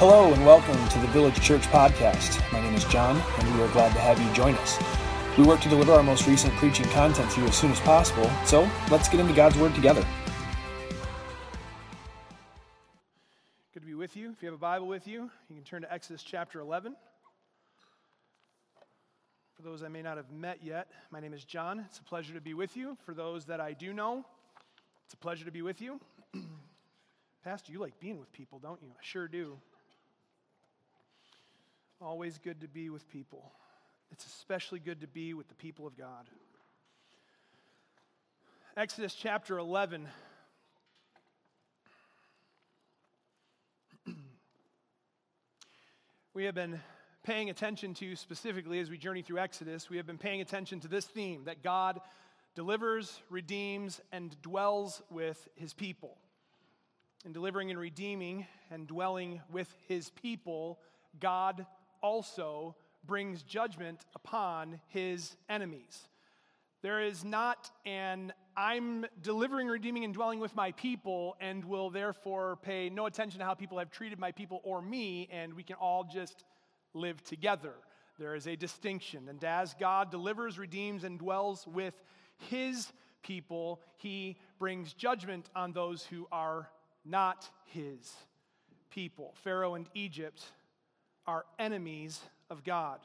Hello and welcome to the Village Church Podcast. My name is John, and we are glad to have you join us. We work to deliver our most recent preaching content to you as soon as possible, so let's get into God's Word together. Good to be with you. If you have a Bible with you, you can turn to Exodus chapter 11. For those I may not have met yet, my name is John. It's a pleasure to be with you. For those that I do know, it's a pleasure to be with you. Pastor, you like being with people, don't you? I sure do. Always good to be with people. It's especially good to be with the people of God. Exodus chapter 11. we have been paying attention to specifically as we journey through Exodus, we have been paying attention to this theme that God delivers, redeems, and dwells with his people. In delivering and redeeming and dwelling with his people, God also brings judgment upon his enemies. There is not an I'm delivering, redeeming, and dwelling with my people, and will therefore pay no attention to how people have treated my people or me, and we can all just live together. There is a distinction. And as God delivers, redeems, and dwells with his people, he brings judgment on those who are not his people. Pharaoh and Egypt are enemies of God.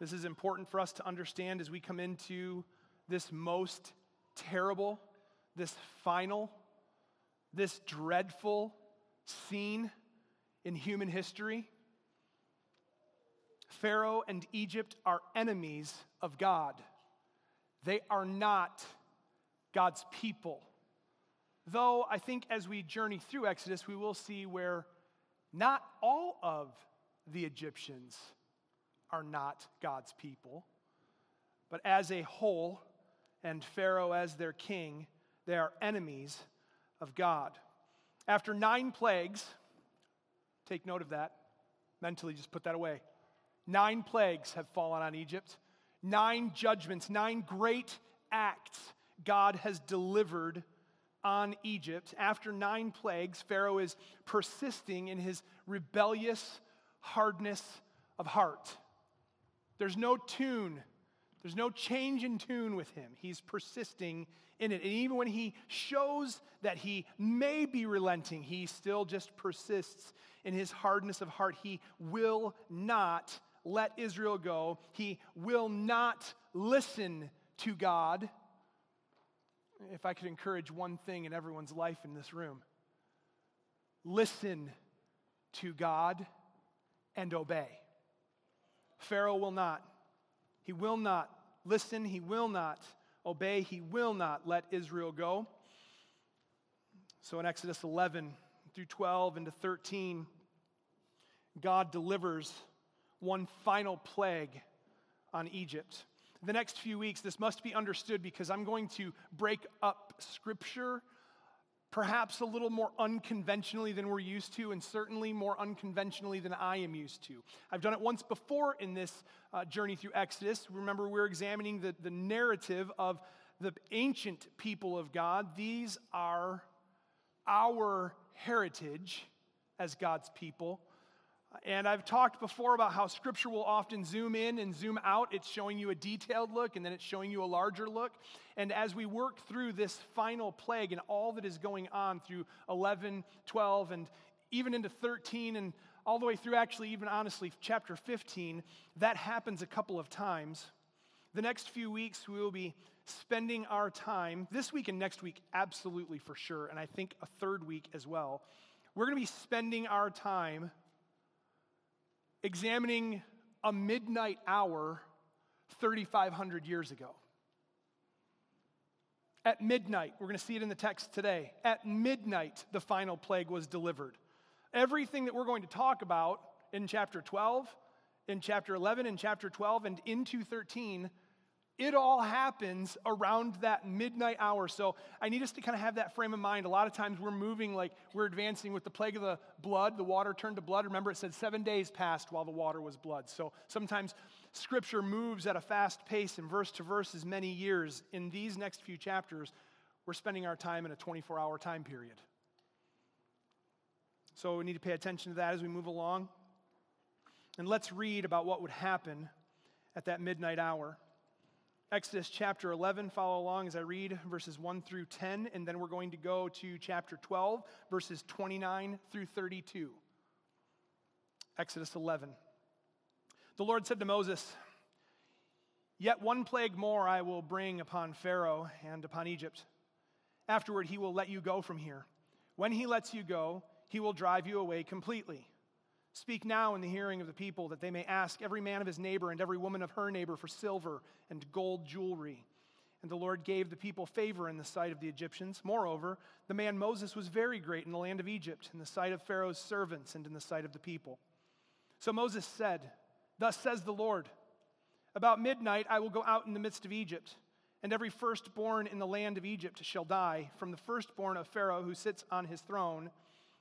This is important for us to understand as we come into this most terrible, this final, this dreadful scene in human history. Pharaoh and Egypt are enemies of God. They are not God's people. Though I think as we journey through Exodus, we will see where not all of the Egyptians are not God's people, but as a whole, and Pharaoh as their king, they are enemies of God. After nine plagues, take note of that, mentally just put that away. Nine plagues have fallen on Egypt, nine judgments, nine great acts God has delivered on Egypt. After nine plagues, Pharaoh is persisting in his rebellious hardness of heart. There's no tune, there's no change in tune with him. He's persisting in it. And even when he shows that he may be relenting, he still just persists in his hardness of heart. He will not let Israel go, he will not listen to God. If I could encourage one thing in everyone's life in this room, listen to God and obey. Pharaoh will not. He will not listen. He will not obey. He will not let Israel go. So in Exodus 11 through 12 into 13, God delivers one final plague on Egypt. The next few weeks, this must be understood because I'm going to break up scripture perhaps a little more unconventionally than we're used to, and certainly more unconventionally than I am used to. I've done it once before in this uh, journey through Exodus. Remember, we're examining the, the narrative of the ancient people of God. These are our heritage as God's people. And I've talked before about how scripture will often zoom in and zoom out. It's showing you a detailed look and then it's showing you a larger look. And as we work through this final plague and all that is going on through 11, 12, and even into 13, and all the way through, actually, even honestly, chapter 15, that happens a couple of times. The next few weeks, we will be spending our time, this week and next week, absolutely for sure, and I think a third week as well. We're going to be spending our time examining a midnight hour 3,500 years ago. At midnight, we're going to see it in the text today. At midnight, the final plague was delivered. Everything that we're going to talk about in chapter 12, in chapter 11, in chapter 12, and into 13 it all happens around that midnight hour. So I need us to kind of have that frame of mind. A lot of times we're moving like we're advancing with the plague of the blood. The water turned to blood. Remember, it said seven days passed while the water was blood. So sometimes scripture moves at a fast pace and verse to verse is many years. In these next few chapters, we're spending our time in a 24 hour time period. So we need to pay attention to that as we move along. And let's read about what would happen at that midnight hour. Exodus chapter 11, follow along as I read verses 1 through 10, and then we're going to go to chapter 12, verses 29 through 32. Exodus 11. The Lord said to Moses, Yet one plague more I will bring upon Pharaoh and upon Egypt. Afterward, he will let you go from here. When he lets you go, he will drive you away completely. Speak now in the hearing of the people, that they may ask every man of his neighbor and every woman of her neighbor for silver and gold jewelry. And the Lord gave the people favor in the sight of the Egyptians. Moreover, the man Moses was very great in the land of Egypt, in the sight of Pharaoh's servants, and in the sight of the people. So Moses said, Thus says the Lord About midnight I will go out in the midst of Egypt, and every firstborn in the land of Egypt shall die, from the firstborn of Pharaoh who sits on his throne,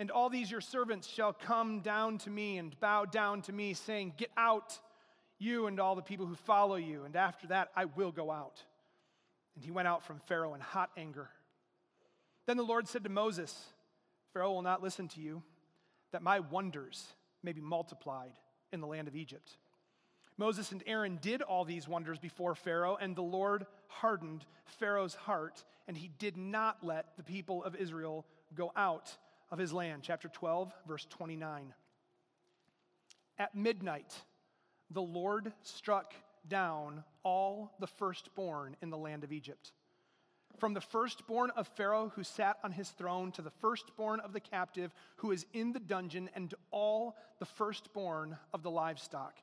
And all these your servants shall come down to me and bow down to me, saying, Get out, you and all the people who follow you, and after that I will go out. And he went out from Pharaoh in hot anger. Then the Lord said to Moses, Pharaoh will not listen to you, that my wonders may be multiplied in the land of Egypt. Moses and Aaron did all these wonders before Pharaoh, and the Lord hardened Pharaoh's heart, and he did not let the people of Israel go out of his land. Chapter 12, verse 29. At midnight, the Lord struck down all the firstborn in the land of Egypt. From the firstborn of Pharaoh who sat on his throne to the firstborn of the captive who is in the dungeon, and all the firstborn of the livestock.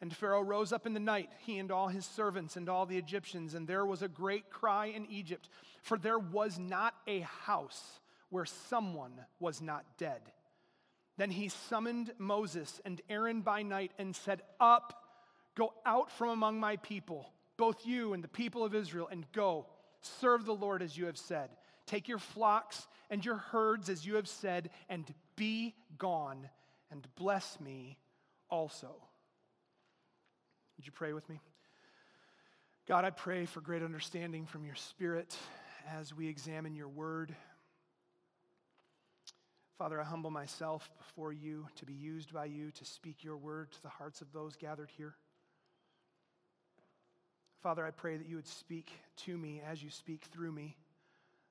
And Pharaoh rose up in the night, he and all his servants and all the Egyptians, and there was a great cry in Egypt, for there was not a house where someone was not dead. Then he summoned Moses and Aaron by night and said, Up, go out from among my people, both you and the people of Israel, and go, serve the Lord as you have said. Take your flocks and your herds as you have said, and be gone, and bless me also. Would you pray with me? God, I pray for great understanding from your Spirit as we examine your word. Father, I humble myself before you to be used by you to speak your word to the hearts of those gathered here. Father, I pray that you would speak to me as you speak through me,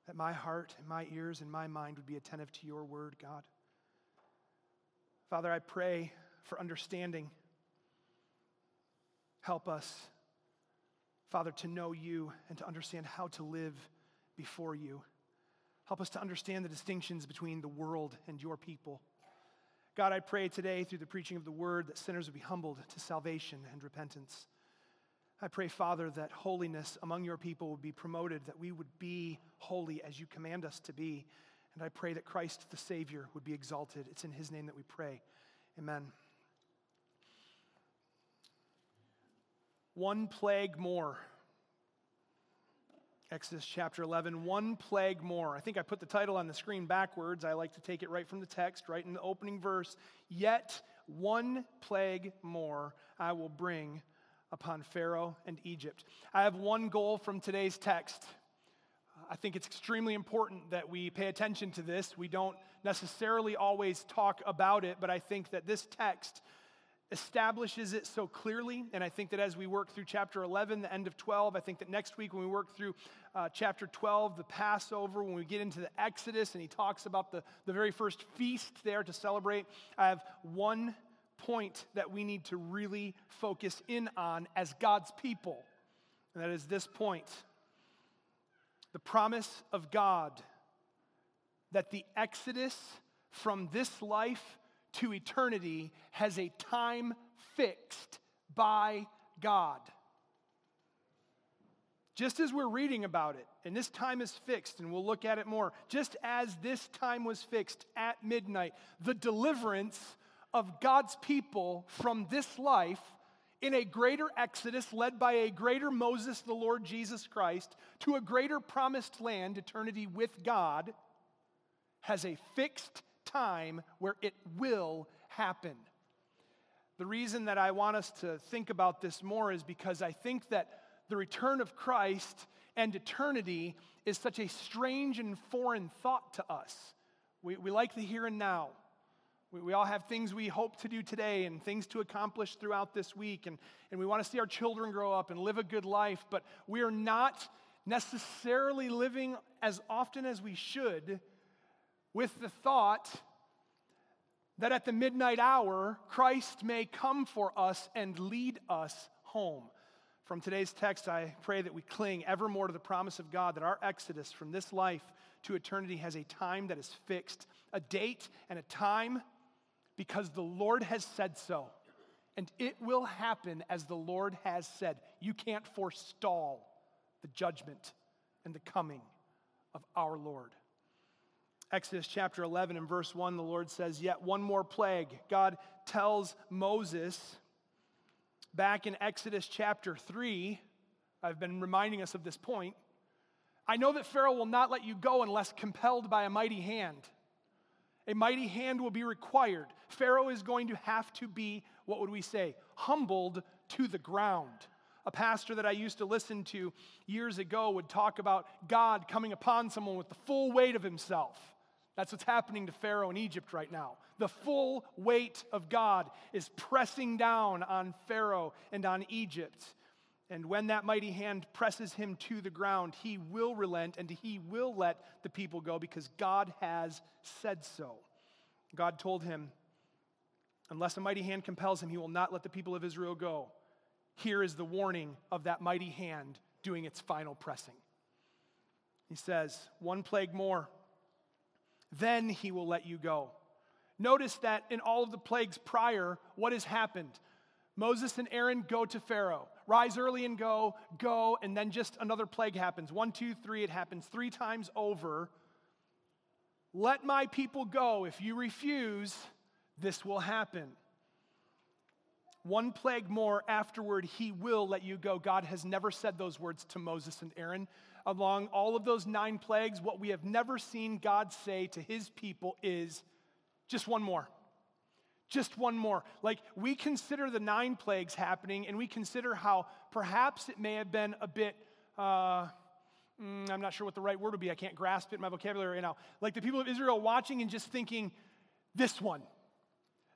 that my heart and my ears and my mind would be attentive to your word, God. Father, I pray for understanding. Help us, Father, to know you and to understand how to live before you. Help us to understand the distinctions between the world and your people. God, I pray today through the preaching of the word that sinners would be humbled to salvation and repentance. I pray, Father, that holiness among your people would be promoted, that we would be holy as you command us to be. And I pray that Christ the Savior would be exalted. It's in his name that we pray. Amen. One plague more. Exodus chapter 11, one plague more. I think I put the title on the screen backwards. I like to take it right from the text, right in the opening verse. Yet one plague more I will bring upon Pharaoh and Egypt. I have one goal from today's text. I think it's extremely important that we pay attention to this. We don't necessarily always talk about it, but I think that this text establishes it so clearly. And I think that as we work through chapter 11, the end of 12, I think that next week when we work through uh, chapter 12, the Passover, when we get into the Exodus and he talks about the, the very first feast there to celebrate, I have one point that we need to really focus in on as God's people. And that is this point the promise of God that the Exodus from this life to eternity has a time fixed by God. Just as we're reading about it, and this time is fixed, and we'll look at it more, just as this time was fixed at midnight, the deliverance of God's people from this life in a greater exodus led by a greater Moses, the Lord Jesus Christ, to a greater promised land, eternity with God, has a fixed time where it will happen. The reason that I want us to think about this more is because I think that the return of Christ and eternity is such a strange and foreign thought to us. We, we like the here and now. We, we all have things we hope to do today and things to accomplish throughout this week, and, and we want to see our children grow up and live a good life, but we are not necessarily living as often as we should with the thought that at the midnight hour, Christ may come for us and lead us home. From today's text, I pray that we cling ever more to the promise of God that our exodus from this life to eternity has a time that is fixed, a date and a time, because the Lord has said so. And it will happen as the Lord has said. You can't forestall the judgment and the coming of our Lord. Exodus chapter 11 and verse 1, the Lord says, Yet one more plague. God tells Moses back in Exodus chapter 3, I've been reminding us of this point. I know that Pharaoh will not let you go unless compelled by a mighty hand. A mighty hand will be required. Pharaoh is going to have to be, what would we say, humbled to the ground. A pastor that I used to listen to years ago would talk about God coming upon someone with the full weight of himself. That's what's happening to Pharaoh in Egypt right now. The full weight of God is pressing down on Pharaoh and on Egypt. And when that mighty hand presses him to the ground, he will relent and he will let the people go because God has said so. God told him, unless a mighty hand compels him, he will not let the people of Israel go. Here is the warning of that mighty hand doing its final pressing. He says, One plague more then he will let you go. Notice that in all of the plagues prior, what has happened? Moses and Aaron go to Pharaoh. Rise early and go, go, and then just another plague happens. One, two, three, it happens three times over. Let my people go. If you refuse, this will happen. One plague more afterward, he will let you go. God has never said those words to Moses and Aaron along all of those nine plagues, what we have never seen God say to his people is just one more. Just one more. Like we consider the nine plagues happening and we consider how perhaps it may have been a bit. Uh, mm, I'm not sure what the right word would be. I can't grasp it in my vocabulary right now. Like the people of Israel watching and just thinking, this one,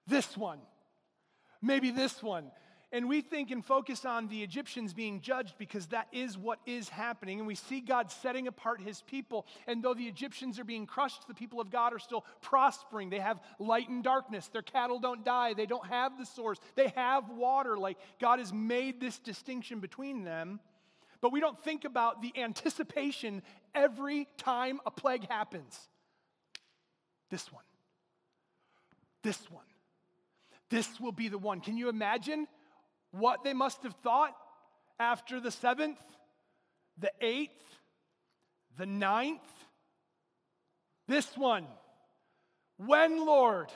this one, maybe this one. And we think and focus on the Egyptians being judged because that is what is happening. And we see God setting apart his people. And though the Egyptians are being crushed, the people of God are still prospering. They have light and darkness. Their cattle don't die. They don't have the source. They have water. Like God has made this distinction between them. But we don't think about the anticipation every time a plague happens. This one. This one. This will be the one. Can you imagine? What they must have thought after the seventh, the eighth, the ninth. This one. When, Lord,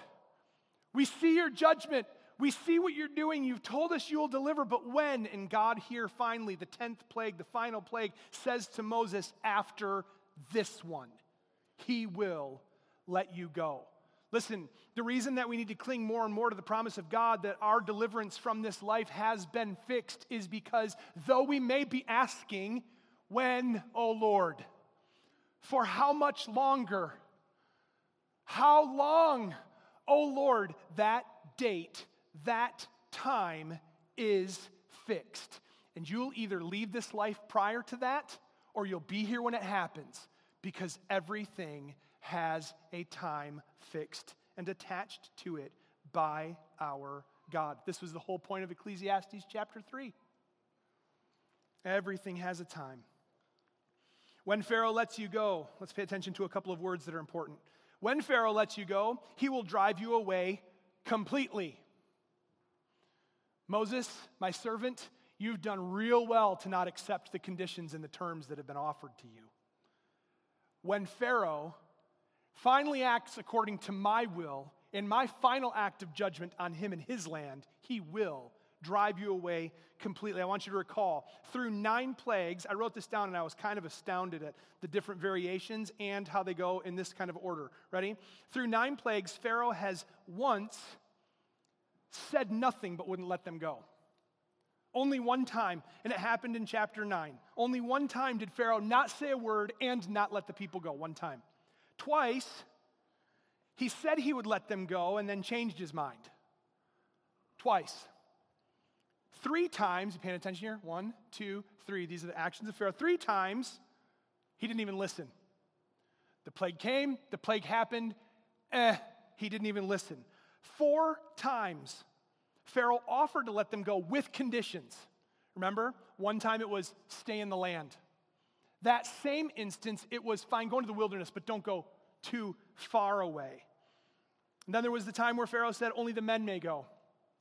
we see your judgment, we see what you're doing. You've told us you will deliver, but when? And God, here finally, the 10th plague, the final plague, says to Moses, after this one, he will let you go. Listen, the reason that we need to cling more and more to the promise of God that our deliverance from this life has been fixed is because though we may be asking, when, O oh Lord, for how much longer? How long, O oh Lord, that date, that time is fixed. And you'll either leave this life prior to that or you'll be here when it happens because everything has a time fixed and attached to it by our God. This was the whole point of Ecclesiastes chapter 3. Everything has a time. When Pharaoh lets you go, let's pay attention to a couple of words that are important. When Pharaoh lets you go, he will drive you away completely. Moses, my servant, you've done real well to not accept the conditions and the terms that have been offered to you. When Pharaoh finally acts according to my will, in my final act of judgment on him and his land, he will drive you away completely. I want you to recall through nine plagues, I wrote this down and I was kind of astounded at the different variations and how they go in this kind of order. Ready? Through nine plagues, Pharaoh has once said nothing but wouldn't let them go. Only one time, and it happened in chapter 9. Only one time did Pharaoh not say a word and not let the people go. One time. Twice, he said he would let them go and then changed his mind. Twice. Three times, you paying attention here? One, two, three. These are the actions of Pharaoh. Three times, he didn't even listen. The plague came, the plague happened, eh, he didn't even listen. Four times, Pharaoh offered to let them go with conditions. Remember? One time it was stay in the land. That same instance, it was fine, go into the wilderness, but don't go too far away. And then there was the time where Pharaoh said, Only the men may go.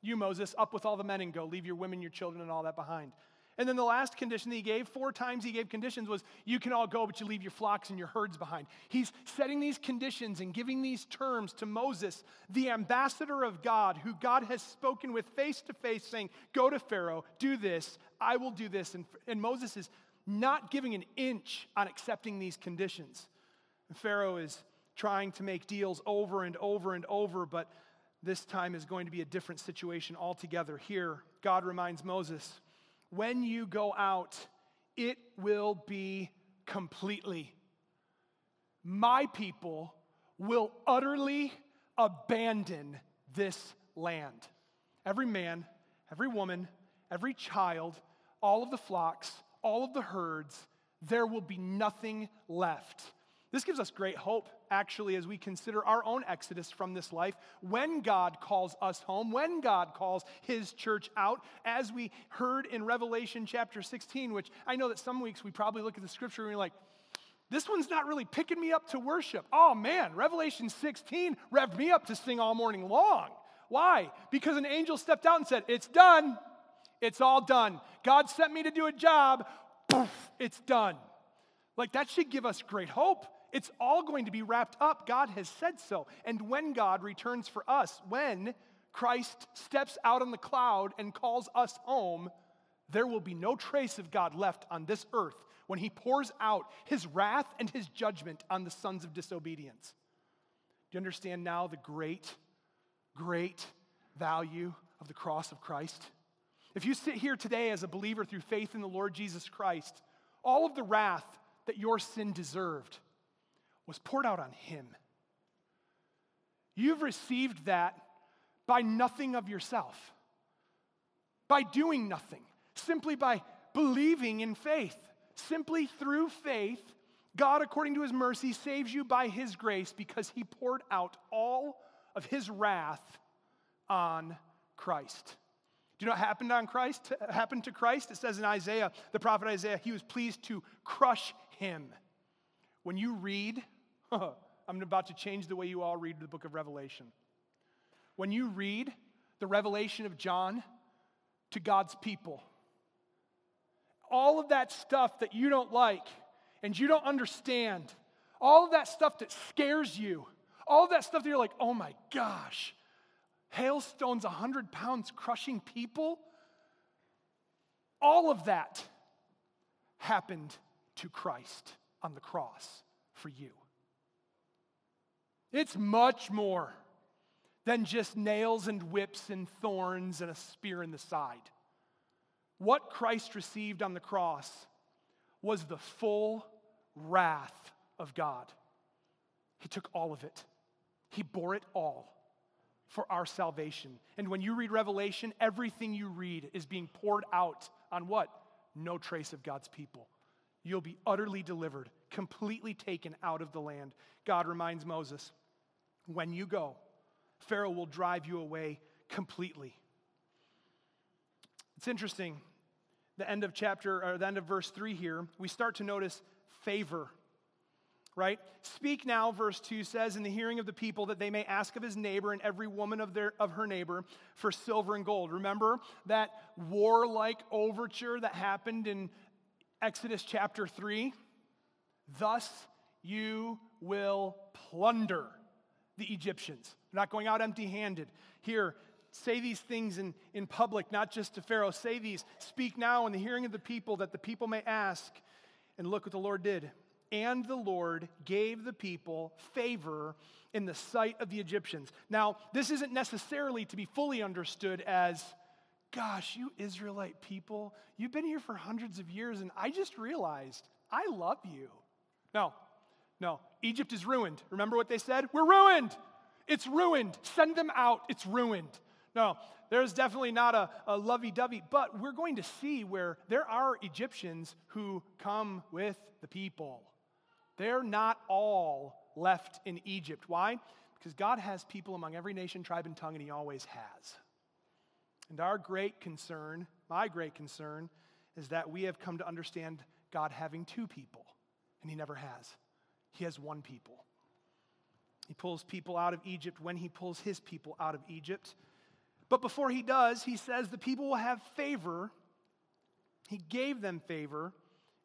You, Moses, up with all the men and go. Leave your women, your children, and all that behind. And then the last condition that he gave, four times he gave conditions, was you can all go, but you leave your flocks and your herds behind. He's setting these conditions and giving these terms to Moses, the ambassador of God, who God has spoken with face to face, saying, Go to Pharaoh, do this, I will do this. And, and Moses is not giving an inch on accepting these conditions. And Pharaoh is trying to make deals over and over and over, but this time is going to be a different situation altogether. Here, God reminds Moses when you go out, it will be completely. My people will utterly abandon this land. Every man, every woman, every child, all of the flocks, all of the herds, there will be nothing left. This gives us great hope, actually, as we consider our own exodus from this life. When God calls us home, when God calls his church out, as we heard in Revelation chapter 16, which I know that some weeks we probably look at the scripture and we're like, this one's not really picking me up to worship. Oh man, Revelation 16 revved me up to sing all morning long. Why? Because an angel stepped out and said, It's done. It's all done. God sent me to do a job. Poof, it's done. Like that should give us great hope. It's all going to be wrapped up. God has said so. And when God returns for us, when Christ steps out on the cloud and calls us home, there will be no trace of God left on this earth when he pours out his wrath and his judgment on the sons of disobedience. Do you understand now the great, great value of the cross of Christ? If you sit here today as a believer through faith in the Lord Jesus Christ, all of the wrath that your sin deserved was poured out on him. You've received that by nothing of yourself, by doing nothing, simply by believing in faith. Simply through faith, God, according to his mercy, saves you by his grace because he poured out all of his wrath on Christ. You know what happened on Christ? Happened to Christ? It says in Isaiah, the prophet Isaiah, he was pleased to crush him. When you read I'm about to change the way you all read the book of Revelation. When you read the revelation of John to God's people, all of that stuff that you don't like and you don't understand, all of that stuff that scares you, all of that stuff that you're like, oh my gosh, hailstones 100 pounds crushing people, all of that happened to Christ on the cross for you. It's much more than just nails and whips and thorns and a spear in the side. What Christ received on the cross was the full wrath of God. He took all of it, He bore it all for our salvation. And when you read Revelation, everything you read is being poured out on what? No trace of God's people. You'll be utterly delivered, completely taken out of the land. God reminds Moses when you go, Pharaoh will drive you away completely. It's interesting. The end of chapter, or the end of verse 3 here, we start to notice favor, right? Speak now, verse 2 says, in the hearing of the people that they may ask of his neighbor and every woman of, their, of her neighbor for silver and gold. Remember that warlike overture that happened in Exodus chapter 3? Thus you will plunder the Egyptians. They're not going out empty handed. Here, say these things in, in public, not just to Pharaoh. Say these, speak now in the hearing of the people, that the people may ask. And look what the Lord did. And the Lord gave the people favor in the sight of the Egyptians. Now, this isn't necessarily to be fully understood as, gosh, you Israelite people, you've been here for hundreds of years, and I just realized I love you. No, no. Egypt is ruined. Remember what they said? We're ruined. It's ruined. Send them out. It's ruined. No, there's definitely not a, a lovey dovey, but we're going to see where there are Egyptians who come with the people. They're not all left in Egypt. Why? Because God has people among every nation, tribe, and tongue, and He always has. And our great concern, my great concern, is that we have come to understand God having two people, and He never has. He has one people. He pulls people out of Egypt when He pulls His people out of Egypt. But before He does, He says the people will have favor. He gave them favor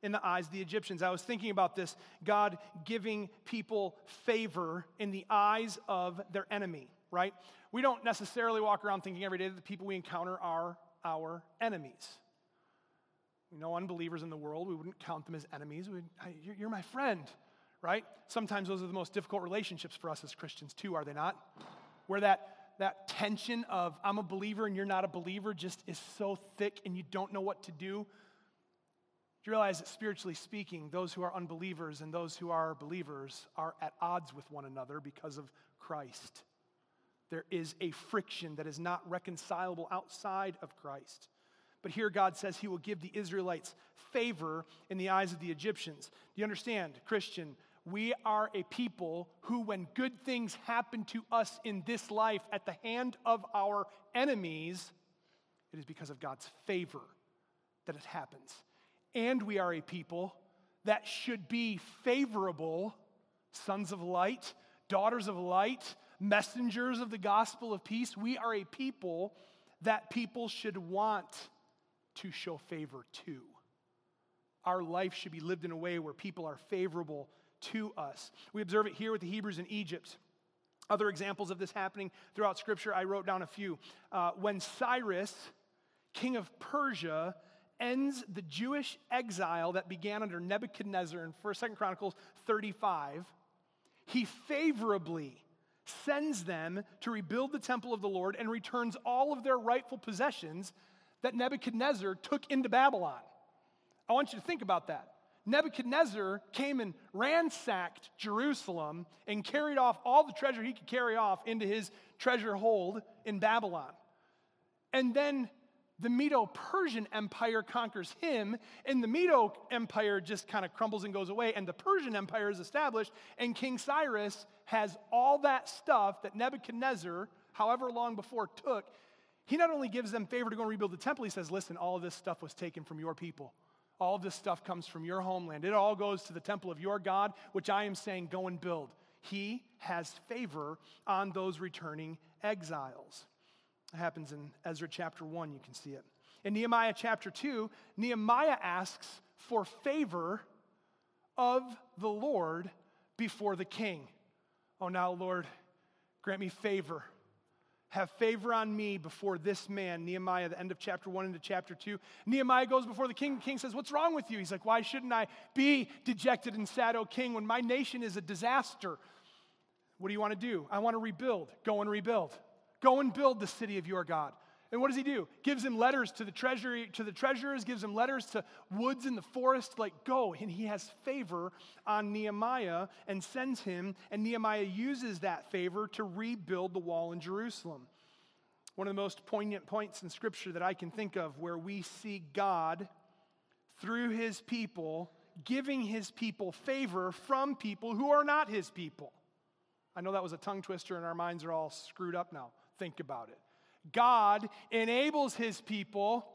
in the eyes of the Egyptians. I was thinking about this God giving people favor in the eyes of their enemy, right? We don't necessarily walk around thinking every day that the people we encounter are our enemies. We know unbelievers in the world, we wouldn't count them as enemies. We'd, you're my friend, right? Sometimes those are the most difficult relationships for us as Christians, too, are they not? Where that that tension of I'm a believer and you're not a believer just is so thick and you don't know what to do you realize that spiritually speaking, those who are unbelievers and those who are believers are at odds with one another because of Christ? There is a friction that is not reconcilable outside of Christ. But here God says he will give the Israelites favor in the eyes of the Egyptians. Do you understand, Christian? We are a people who, when good things happen to us in this life at the hand of our enemies, it is because of God's favor that it happens and we are a people that should be favorable sons of light, daughters of light, messengers of the gospel of peace. We are a people that people should want to show favor to. Our life should be lived in a way where people are favorable to us. We observe it here with the Hebrews in Egypt. Other examples of this happening throughout Scripture, I wrote down a few. Uh, when Cyrus, king of Persia, ends the Jewish exile that began under Nebuchadnezzar in 1st, 2nd Chronicles 35, he favorably sends them to rebuild the temple of the Lord and returns all of their rightful possessions that Nebuchadnezzar took into Babylon. I want you to think about that. Nebuchadnezzar came and ransacked Jerusalem and carried off all the treasure he could carry off into his treasure hold in Babylon. And then the Medo Persian Empire conquers him, and the Medo Empire just kind of crumbles and goes away, and the Persian Empire is established, and King Cyrus has all that stuff that Nebuchadnezzar, however long before, took. He not only gives them favor to go and rebuild the temple, he says, Listen, all of this stuff was taken from your people. All of this stuff comes from your homeland. It all goes to the temple of your God, which I am saying, go and build. He has favor on those returning exiles. It happens in Ezra chapter 1, you can see it. In Nehemiah chapter 2, Nehemiah asks for favor of the Lord before the king. Oh, now, Lord, grant me favor. Have favor on me before this man, Nehemiah, the end of chapter 1 into chapter 2. Nehemiah goes before the king. The king says, What's wrong with you? He's like, Why shouldn't I be dejected and sad, O king, when my nation is a disaster? What do you want to do? I want to rebuild. Go and rebuild. Go and build the city of your God. And what does he do? Gives him letters to the treasury, to the treasurers, gives him letters to woods in the forest, like go. And he has favor on Nehemiah and sends him, and Nehemiah uses that favor to rebuild the wall in Jerusalem. One of the most poignant points in Scripture that I can think of where we see God through his people giving his people favor from people who are not his people. I know that was a tongue twister, and our minds are all screwed up now. Think about it. God enables his people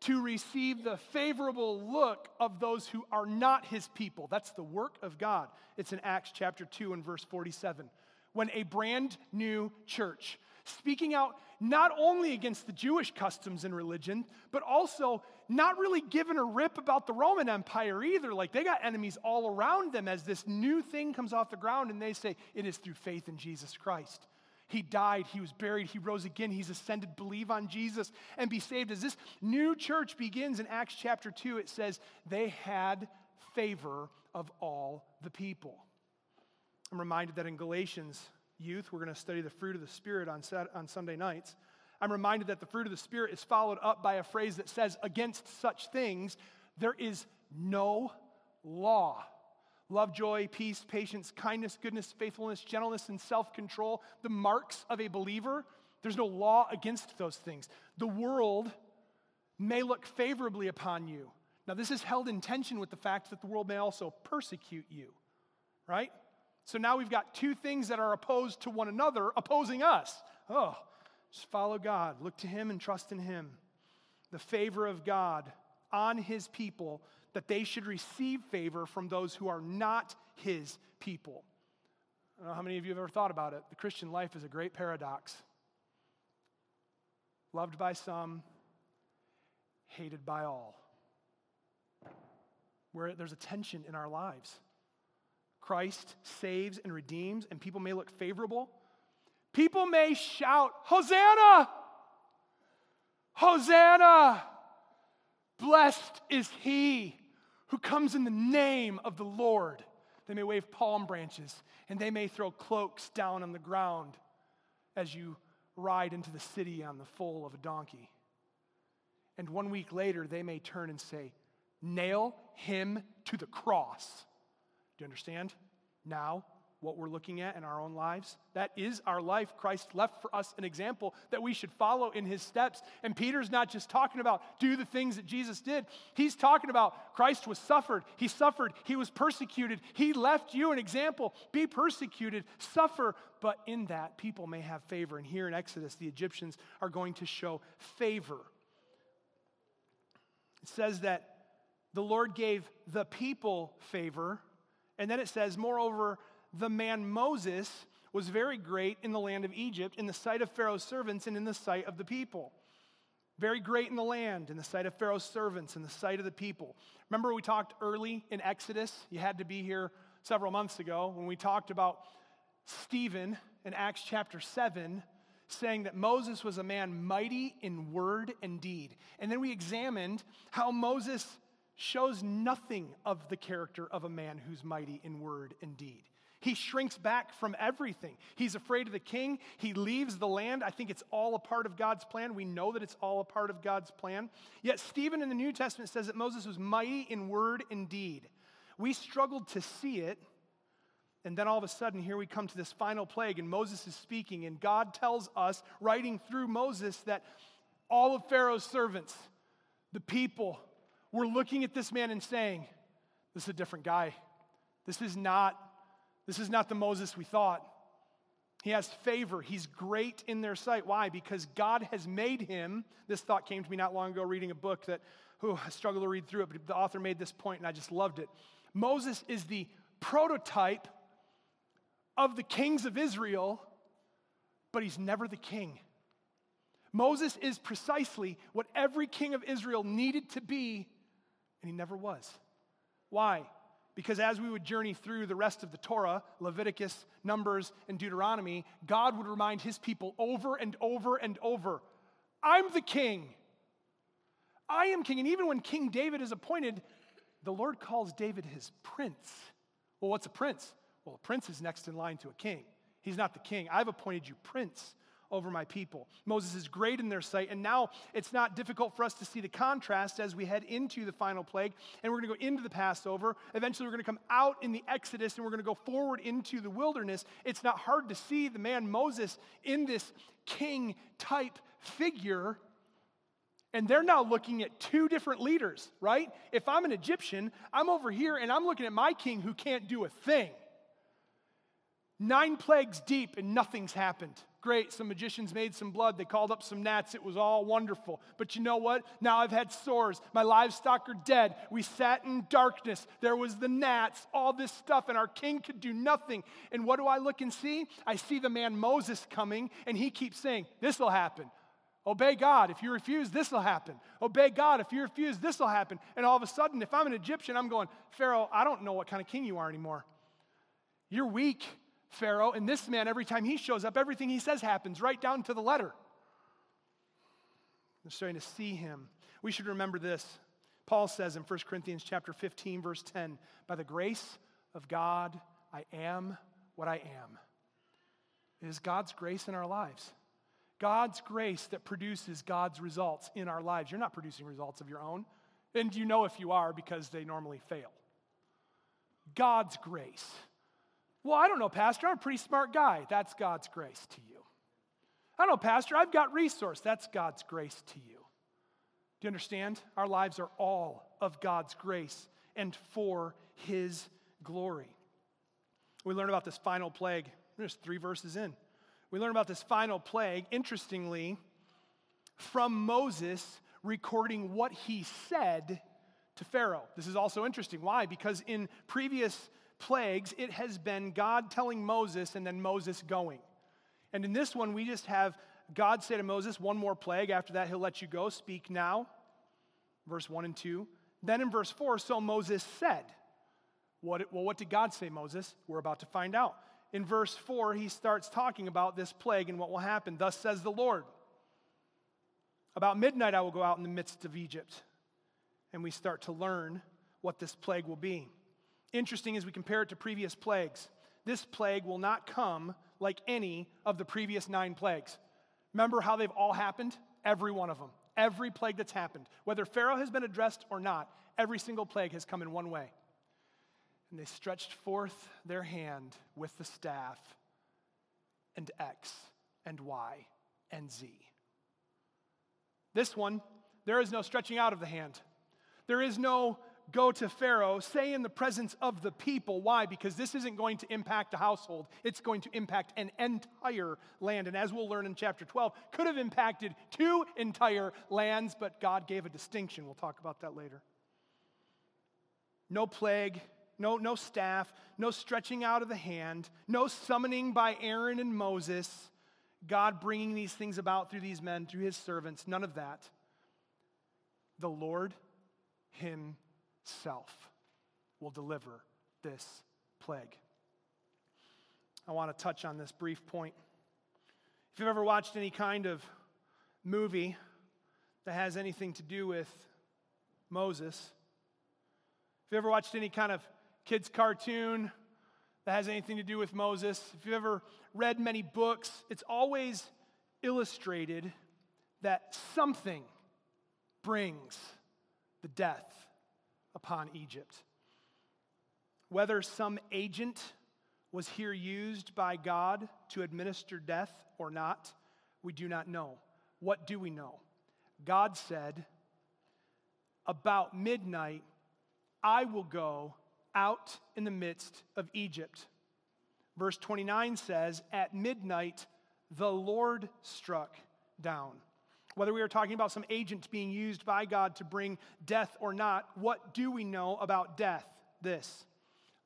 to receive the favorable look of those who are not his people. That's the work of God. It's in Acts chapter 2 and verse 47. When a brand new church speaking out not only against the Jewish customs and religion, but also not really giving a rip about the Roman Empire either. Like they got enemies all around them as this new thing comes off the ground and they say, It is through faith in Jesus Christ. He died, he was buried, he rose again, he's ascended. Believe on Jesus and be saved. As this new church begins in Acts chapter 2, it says, They had favor of all the people. I'm reminded that in Galatians, youth, we're going to study the fruit of the Spirit on, on Sunday nights. I'm reminded that the fruit of the Spirit is followed up by a phrase that says, Against such things, there is no law. Love, joy, peace, patience, kindness, goodness, faithfulness, gentleness, and self control, the marks of a believer. There's no law against those things. The world may look favorably upon you. Now, this is held in tension with the fact that the world may also persecute you, right? So now we've got two things that are opposed to one another, opposing us. Oh, just follow God, look to Him and trust in Him. The favor of God on His people, that they should receive favor from those who are not His people. I don't know how many of you have ever thought about it. The Christian life is a great paradox. Loved by some, hated by all. Where there's a tension in our lives. Christ saves and redeems, and people may look favorable. People may shout, Hosanna! Hosanna! Blessed is he who comes in the name of the Lord. They may wave palm branches and they may throw cloaks down on the ground as you ride into the city on the foal of a donkey. And one week later, they may turn and say, Nail him to the cross. Do you understand? Now, what we're looking at in our own lives. That is our life. Christ left for us an example that we should follow in his steps. And Peter's not just talking about do the things that Jesus did. He's talking about Christ was suffered. He suffered. He was persecuted. He left you an example. Be persecuted, suffer, but in that people may have favor. And here in Exodus, the Egyptians are going to show favor. It says that the Lord gave the people favor and then it says, Moreover, the man Moses was very great in the land of Egypt, in the sight of Pharaoh's servants, and in the sight of the people. Very great in the land, in the sight of Pharaoh's servants, in the sight of the people. Remember, we talked early in Exodus? You had to be here several months ago when we talked about Stephen in Acts chapter 7 saying that Moses was a man mighty in word and deed. And then we examined how Moses shows nothing of the character of a man who's mighty in word and deed. He shrinks back from everything. He's afraid of the king. He leaves the land. I think it's all a part of God's plan. We know that it's all a part of God's plan. Yet, Stephen in the New Testament says that Moses was mighty in word and deed. We struggled to see it. And then all of a sudden, here we come to this final plague, and Moses is speaking, and God tells us, writing through Moses, that all of Pharaoh's servants, the people, we're looking at this man and saying, This is a different guy. This is not, this is not the Moses we thought. He has favor. He's great in their sight. Why? Because God has made him. This thought came to me not long ago reading a book that oh, I struggle to read through it, but the author made this point and I just loved it. Moses is the prototype of the kings of Israel, but he's never the king. Moses is precisely what every king of Israel needed to be and he never was. Why? Because as we would journey through the rest of the Torah, Leviticus, Numbers, and Deuteronomy, God would remind his people over and over and over I'm the king. I am king. And even when King David is appointed, the Lord calls David his prince. Well, what's a prince? Well, a prince is next in line to a king. He's not the king. I've appointed you prince over my people. Moses is great in their sight, and now it's not difficult for us to see the contrast as we head into the final plague, and we're going to go into the Passover. Eventually, we're going to come out in the Exodus, and we're going to go forward into the wilderness. It's not hard to see the man Moses in this king type figure. And they're now looking at two different leaders, right? If I'm an Egyptian, I'm over here and I'm looking at my king who can't do a thing. Nine plagues deep and nothing's happened. Great, some magicians made some blood. They called up some gnats. It was all wonderful. But you know what? Now I've had sores. My livestock are dead. We sat in darkness. There was the gnats, all this stuff, and our king could do nothing. And what do I look and see? I see the man Moses coming, and he keeps saying, This will happen. Obey God. If you refuse, this will happen. Obey God. If you refuse, this will happen. And all of a sudden, if I'm an Egyptian, I'm going, Pharaoh, I don't know what kind of king you are anymore. You're weak. Pharaoh, and this man, every time he shows up, everything he says happens, right down to the letter. They're starting to see him. We should remember this. Paul says in 1 Corinthians chapter 15, verse 10, by the grace of God, I am what I am. It is God's grace in our lives. God's grace that produces God's results in our lives. You're not producing results of your own, and you know if you are because they normally fail. God's grace. Well, I don't know, Pastor. I'm a pretty smart guy. That's God's grace to you. I don't know, Pastor. I've got resource. That's God's grace to you. Do you understand? Our lives are all of God's grace and for His glory. We learn about this final plague. There's three verses in. We learn about this final plague, interestingly, from Moses recording what he said to Pharaoh. This is also interesting. Why? Because in previous plagues, it has been God telling Moses and then Moses going. And in this one, we just have God say to Moses, one more plague. After that, he'll let you go. Speak now. Verse 1 and 2. Then in verse 4, so Moses said, what, Well, what did God say, Moses? We're about to find out. In verse 4, he starts talking about this plague and what will happen. Thus says the Lord About midnight, I will go out in the midst of Egypt. And we start to learn what this plague will be. Interesting as we compare it to previous plagues, this plague will not come like any of the previous nine plagues. Remember how they've all happened? Every one of them. Every plague that's happened. Whether Pharaoh has been addressed or not, every single plague has come in one way. And they stretched forth their hand with the staff, and X, and Y, and Z. This one, there is no stretching out of the hand. There is no go to Pharaoh, say in the presence of the people. Why? Because this isn't going to impact a household, it's going to impact an entire land. And as we'll learn in chapter 12, could have impacted two entire lands, but God gave a distinction. We'll talk about that later. No plague, no, no staff, no stretching out of the hand, no summoning by Aaron and Moses. God bringing these things about through these men, through his servants, none of that. The Lord Himself self will deliver this plague. I want to touch on this brief point. If you've ever watched any kind of movie that has anything to do with Moses, if you've ever watched any kind of kids' cartoon that has anything to do with Moses, if you've ever read many books, it's always illustrated that something brings the death upon Egypt. Whether some agent was here used by God to administer death or not, we do not know. What do we know? God said, About midnight, I will go out in the midst of Egypt. Verse 29 says, At midnight, the Lord struck down. Whether we are talking about some agent being used by God to bring death or not, what do we know about death? This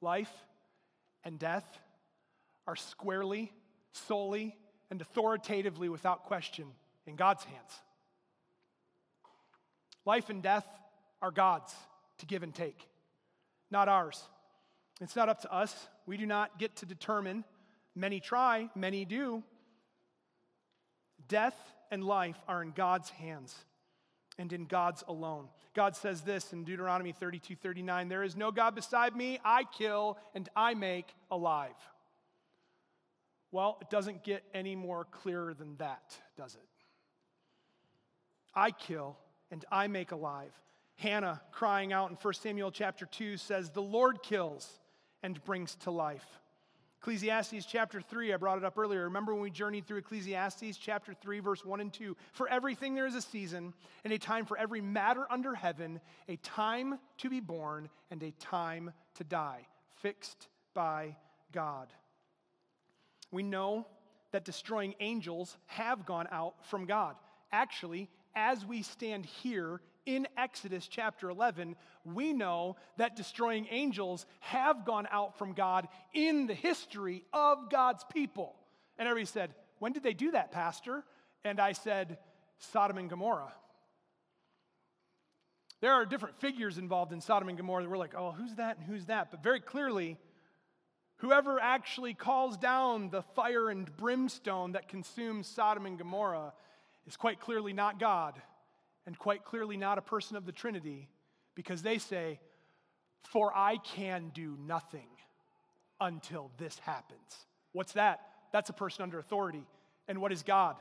life and death are squarely, solely, and authoritatively, without question, in God's hands. Life and death are God's to give and take, not ours. It's not up to us. We do not get to determine. Many try, many do. Death and life are in God's hands and in God's alone. God says this in Deuteronomy 32 39 There is no God beside me. I kill and I make alive. Well, it doesn't get any more clearer than that, does it? I kill and I make alive. Hannah crying out in 1 Samuel chapter 2 says, The Lord kills and brings to life. Ecclesiastes chapter 3, I brought it up earlier. Remember when we journeyed through Ecclesiastes chapter 3, verse 1 and 2? For everything there is a season, and a time for every matter under heaven, a time to be born, and a time to die, fixed by God. We know that destroying angels have gone out from God. Actually, as we stand here in Exodus chapter 11, we know that destroying angels have gone out from God in the history of God's people. And everybody said, When did they do that, Pastor? And I said, Sodom and Gomorrah. There are different figures involved in Sodom and Gomorrah that we're like, oh, who's that and who's that? But very clearly, whoever actually calls down the fire and brimstone that consumes Sodom and Gomorrah is quite clearly not God and quite clearly not a person of the Trinity because they say, For I can do nothing until this happens. What's that? That's a person under authority. And what is God?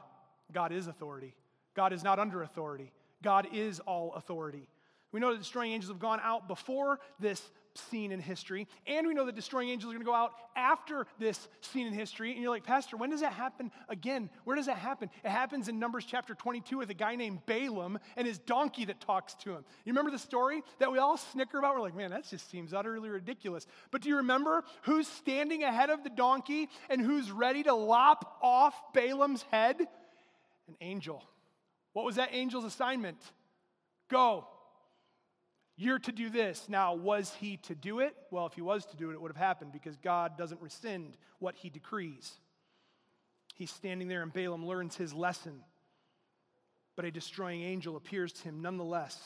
God is authority. God is not under authority. God is all authority. We know that the destroying angels have gone out before this scene in history, and we know that destroying angels are going to go out after this scene in history. And you're like, Pastor, when does that happen again? Where does that happen? It happens in Numbers chapter 22 with a guy named Balaam and his donkey that talks to him. You remember the story that we all snicker about? We're like, man, that just seems utterly ridiculous. But do you remember who's standing ahead of the donkey and who's ready to lop off Balaam's head? An angel. What was that angel's assignment? Go, you're to do this. Now, was he to do it? Well, if he was to do it, it would have happened because God doesn't rescind what he decrees. He's standing there, and Balaam learns his lesson. But a destroying angel appears to him nonetheless.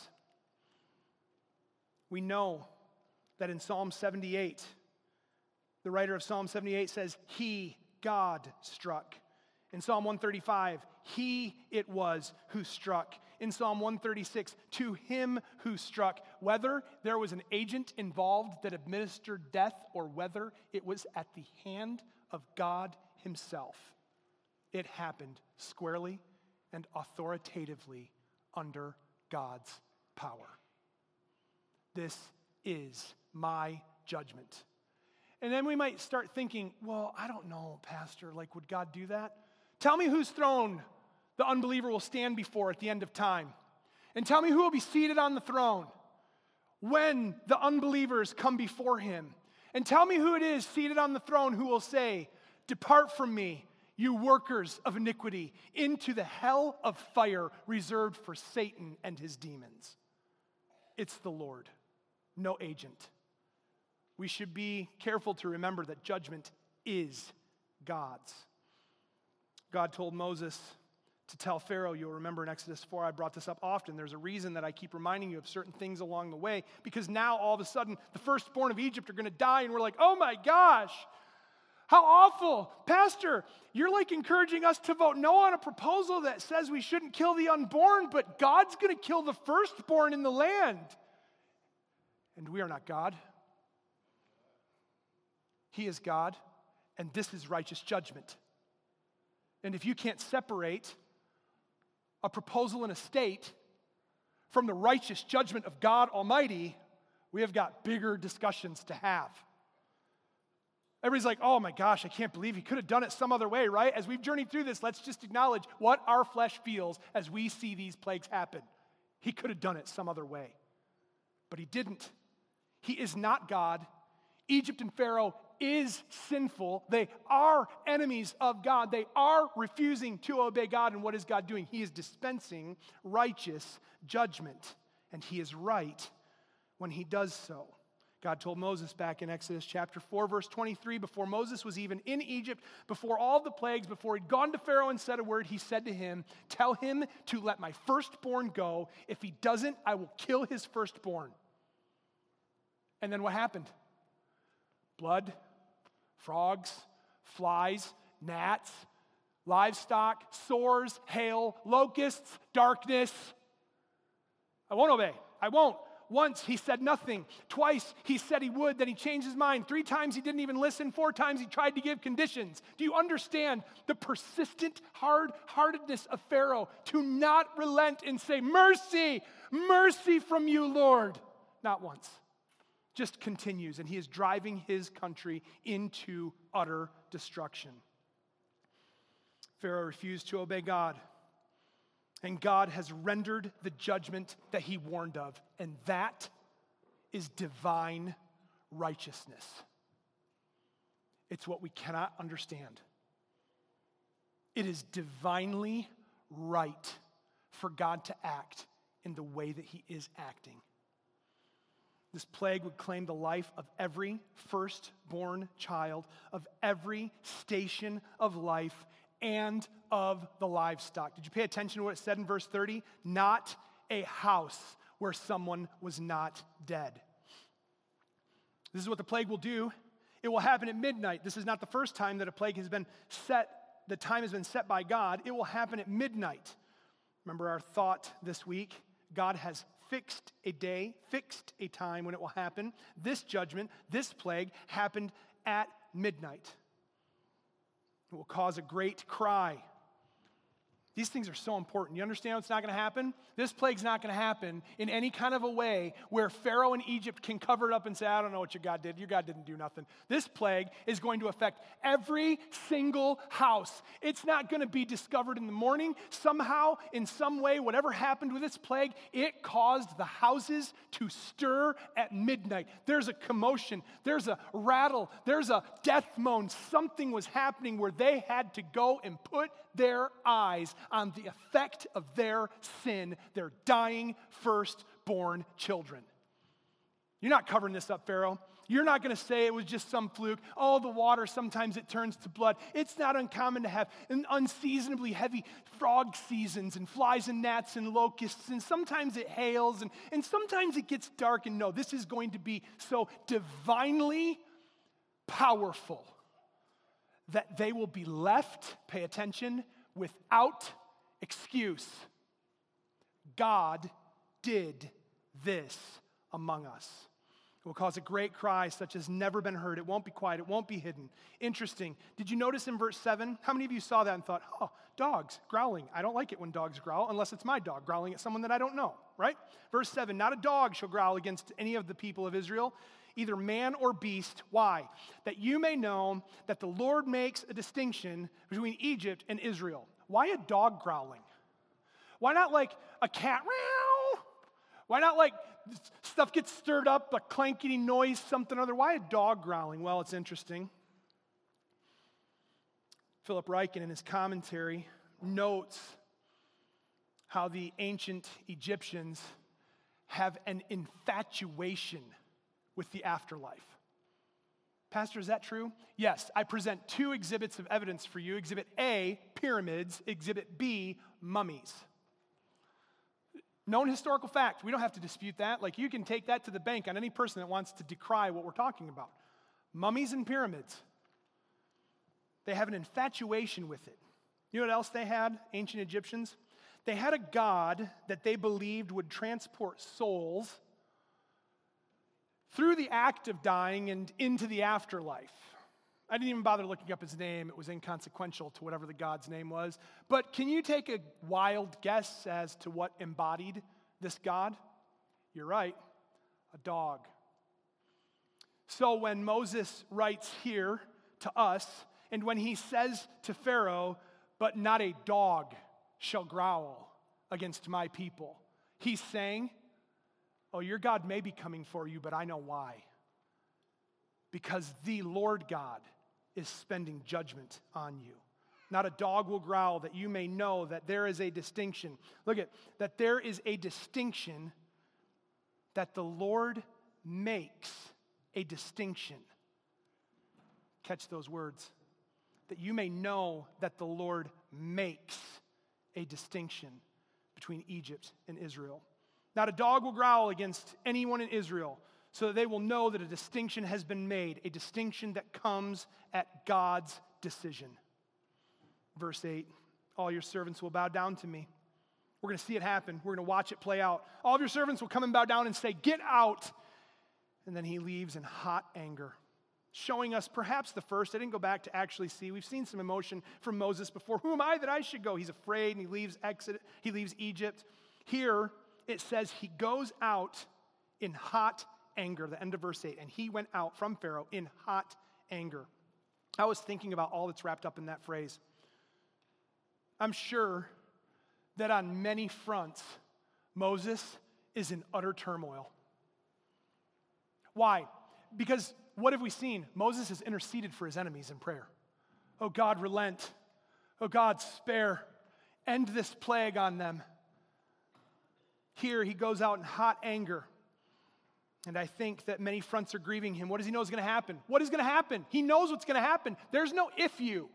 We know that in Psalm 78, the writer of Psalm 78 says, He, God, struck. In Psalm 135, He it was who struck in Psalm 136 to him who struck, whether there was an agent involved that administered death or whether it was at the hand of God himself. It happened squarely and authoritatively under God's power. This is my judgment. And then we might start thinking, well, I don't know, Pastor, like, would God do that? Tell me whose throne the unbeliever will stand before at the end of time. And tell me who will be seated on the throne when the unbelievers come before him. And tell me who it is seated on the throne who will say, Depart from me, you workers of iniquity, into the hell of fire reserved for Satan and his demons. It's the Lord, no agent. We should be careful to remember that judgment is God's. God told Moses, to tell Pharaoh. You'll remember in Exodus 4, I brought this up often. There's a reason that I keep reminding you of certain things along the way because now all of a sudden the firstborn of Egypt are going to die, and we're like, oh my gosh, how awful. Pastor, you're like encouraging us to vote no on a proposal that says we shouldn't kill the unborn, but God's going to kill the firstborn in the land. And we are not God. He is God, and this is righteous judgment. And if you can't separate a proposal in a state from the righteous judgment of God Almighty, we have got bigger discussions to have. Everybody's like, oh my gosh, I can't believe he could have done it some other way, right? As we've journeyed through this, let's just acknowledge what our flesh feels as we see these plagues happen. He could have done it some other way, but he didn't. He is not God. Egypt and Pharaoh is sinful. They are enemies of God. They are refusing to obey God. And what is God doing? He is dispensing righteous judgment. And He is right when He does so. God told Moses back in Exodus chapter 4, verse 23, before Moses was even in Egypt, before all the plagues, before he'd gone to Pharaoh and said a word, he said to him, Tell him to let my firstborn go. If he doesn't, I will kill his firstborn. And then what happened? Blood, frogs, flies, gnats, livestock, sores, hail, locusts, darkness. I won't obey. I won't. Once he said nothing. Twice he said he would, then he changed his mind. Three times he didn't even listen. Four times he tried to give conditions. Do you understand the persistent hard heartedness of Pharaoh to not relent and say, Mercy, mercy from you, Lord? Not once just continues, and he is driving his country into utter destruction. Pharaoh refused to obey God, and God has rendered the judgment that he warned of, and that is divine righteousness. It's what we cannot understand. It is divinely right for God to act in the way that He is acting. This plague would claim the life of every firstborn child, of every station of life, and of the livestock. Did you pay attention to what it said in verse 30? Not a house where someone was not dead. This is what the plague will do. It will happen at midnight. This is not the first time that a plague has been set, the time has been set by God. It will happen at midnight. Remember our thought this week God has fixed a day, fixed a time when it will happen. This judgment, this plague, happened at midnight. It will cause a great cry. These things are so important. You understand what's not going to happen? This plague's not going to happen in any kind of a way where Pharaoh in Egypt can cover it up and say, I don't know what your God did. Your God didn't do nothing. This plague is going to affect every single house. It's not going to be discovered in the morning. Somehow, in some way, whatever happened with this plague, it caused the houses to stir at midnight. There's a commotion, there's a rattle, there's a death moan. Something was happening where they had to go and put their eyes on the effect of their sin, their dying firstborn children. You're not covering this up, Pharaoh. You're not going to say it was just some fluke. Oh, the water, sometimes it turns to blood. It's not uncommon to have an unseasonably heavy frog seasons and flies and gnats and locusts, and sometimes it hails and, and sometimes it gets dark. And no, this is going to be so divinely powerful that they will be left, pay attention, without excuse. God did this among us. It will cause a great cry such as never been heard. It won't be quiet. It won't be hidden. Interesting. Did you notice in verse 7? How many of you saw that and thought, oh, dogs growling? I don't like it when dogs growl unless it's my dog growling at someone that I don't know, right? Verse 7 Not a dog shall growl against any of the people of Israel either man or beast. Why? That you may know that the Lord makes a distinction between Egypt and Israel. Why a dog growling? Why not like a cat? Meow? Why not like stuff gets stirred up, a clanky noise, something other? Why a dog growling? Well, it's interesting. Philip Ryken, in his commentary, notes how the ancient Egyptians have an infatuation with the afterlife. Pastor, is that true? Yes, I present two exhibits of evidence for you. Exhibit A, pyramids. Exhibit B, mummies. Known historical fact. We don't have to dispute that. Like, you can take that to the bank on any person that wants to decry what we're talking about. Mummies and pyramids. They have an infatuation with it. You know what else they had, ancient Egyptians? They had a god that they believed would transport souls through the act of dying and into the afterlife. I didn't even bother looking up his name, it was inconsequential to whatever the God's name was. But can you take a wild guess as to what embodied this God? You're right, a dog. So when Moses writes here to us, and when he says to Pharaoh, but not a dog shall growl against my people, he's saying, Oh, your God may be coming for you, but I know why. Because the Lord God is spending judgment on you. Not a dog will growl, that you may know that there is a distinction. Look at that there is a distinction that the Lord makes a distinction. Catch those words. That you may know that the Lord makes a distinction between Egypt and Israel. Not a dog will growl against anyone in Israel, so that they will know that a distinction has been made, a distinction that comes at God's decision. Verse 8 All your servants will bow down to me. We're going to see it happen. We're going to watch it play out. All of your servants will come and bow down and say, Get out. And then he leaves in hot anger, showing us perhaps the first. I didn't go back to actually see. We've seen some emotion from Moses before. Who am I that I should go? He's afraid and he leaves Exodus, he leaves Egypt. Here, it says he goes out in hot anger, the end of verse 8, and he went out from Pharaoh in hot anger. I was thinking about all that's wrapped up in that phrase. I'm sure that on many fronts, Moses is in utter turmoil. Why? Because what have we seen? Moses has interceded for his enemies in prayer. Oh God, relent. Oh God, spare, end this plague on them. Here he goes out in hot anger. And I think that many fronts are grieving him. What does he know is going to happen? What is going to happen? He knows what's going to happen. There's no if you.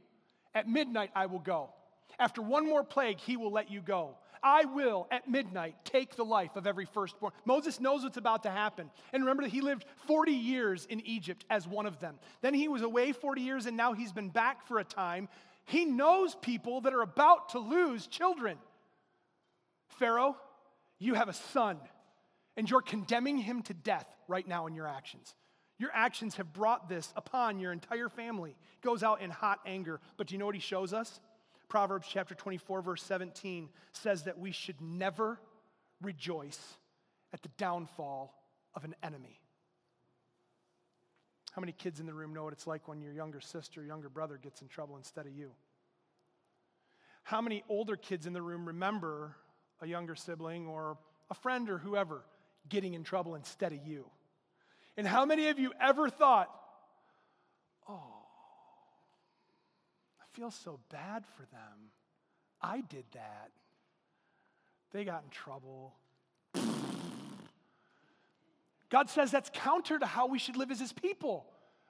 At midnight, I will go. After one more plague, he will let you go. I will, at midnight, take the life of every firstborn. Moses knows what's about to happen. And remember that he lived 40 years in Egypt as one of them. Then he was away 40 years, and now he's been back for a time. He knows people that are about to lose children. Pharaoh, you have a son, and you're condemning him to death right now in your actions. Your actions have brought this upon your entire family. Goes out in hot anger. But do you know what he shows us? Proverbs chapter 24, verse 17 says that we should never rejoice at the downfall of an enemy. How many kids in the room know what it's like when your younger sister, younger brother gets in trouble instead of you? How many older kids in the room remember a younger sibling or a friend or whoever getting in trouble instead of you? And how many of you ever thought, oh, I feel so bad for them. I did that. They got in trouble. God says that's counter to how we should live as his people.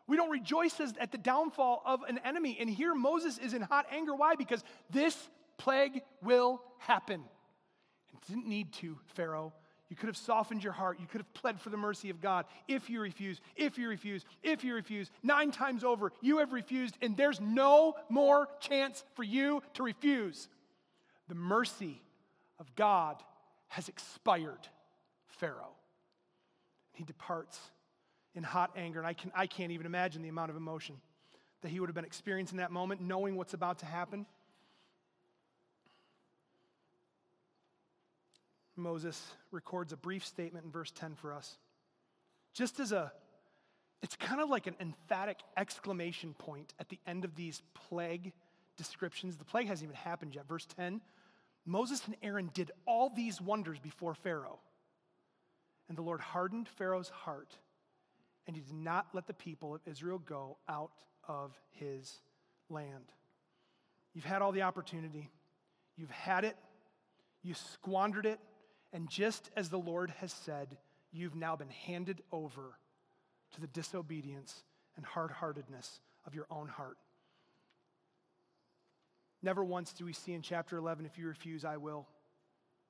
We don't rejoice at the downfall of an enemy. And here Moses is in hot anger. Why? Because this plague will happen. Didn't need to, Pharaoh. You could have softened your heart. You could have pled for the mercy of God. If you refuse, if you refuse, if you refuse, nine times over, you have refused, and there's no more chance for you to refuse. The mercy of God has expired, Pharaoh. He departs in hot anger, and I, can, I can't even imagine the amount of emotion that he would have been experiencing in that moment, knowing what's about to happen. Moses records a brief statement in verse 10 for us. Just as a, it's kind of like an emphatic exclamation point at the end of these plague descriptions. The plague hasn't even happened yet. Verse 10 Moses and Aaron did all these wonders before Pharaoh. And the Lord hardened Pharaoh's heart, and he did not let the people of Israel go out of his land. You've had all the opportunity, you've had it, you squandered it, and just as the Lord has said, you've now been handed over to the disobedience and hard heartedness of your own heart. Never once do we see in chapter 11, if you refuse, I will.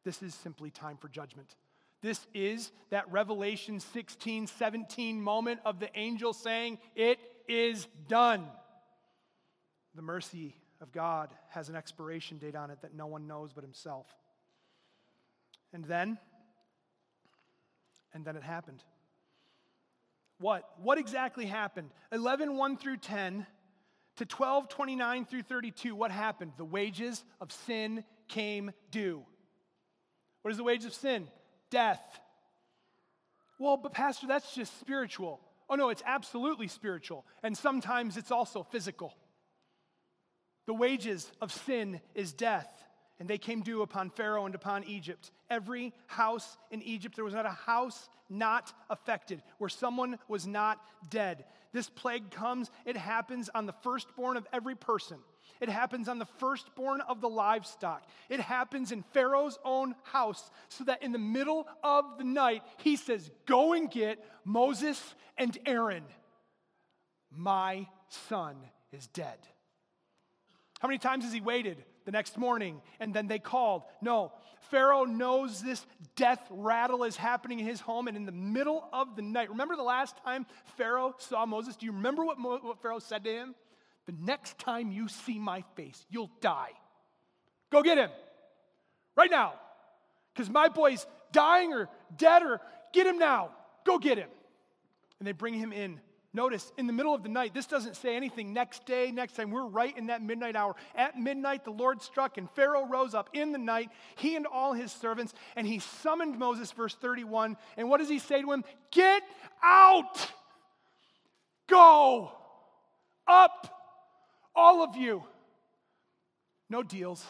This is simply time for judgment. This is that Revelation 16, 17 moment of the angel saying, It is done. The mercy of God has an expiration date on it that no one knows but himself. And then, and then it happened. What? What exactly happened? 11, 1 through 10 to 12, 29 through 32. What happened? The wages of sin came due. What is the wages of sin? Death. Well, but Pastor, that's just spiritual. Oh, no, it's absolutely spiritual. And sometimes it's also physical. The wages of sin is death and they came due upon Pharaoh and upon Egypt. Every house in Egypt, there was not a house not affected where someone was not dead. This plague comes, it happens on the firstborn of every person. It happens on the firstborn of the livestock. It happens in Pharaoh's own house, so that in the middle of the night, he says, Go and get Moses and Aaron. My son is dead. How many times has he waited? The next morning, and then they called. No, Pharaoh knows this death rattle is happening in his home, and in the middle of the night, remember the last time Pharaoh saw Moses? Do you remember what, Mo- what Pharaoh said to him? The next time you see my face, you'll die. Go get him right now, because my boy's dying or dead, or get him now. Go get him. And they bring him in Notice in the middle of the night, this doesn't say anything next day, next time. We're right in that midnight hour. At midnight, the Lord struck, and Pharaoh rose up in the night, he and all his servants, and he summoned Moses, verse 31. And what does he say to him? Get out! Go! Up! All of you. No deals,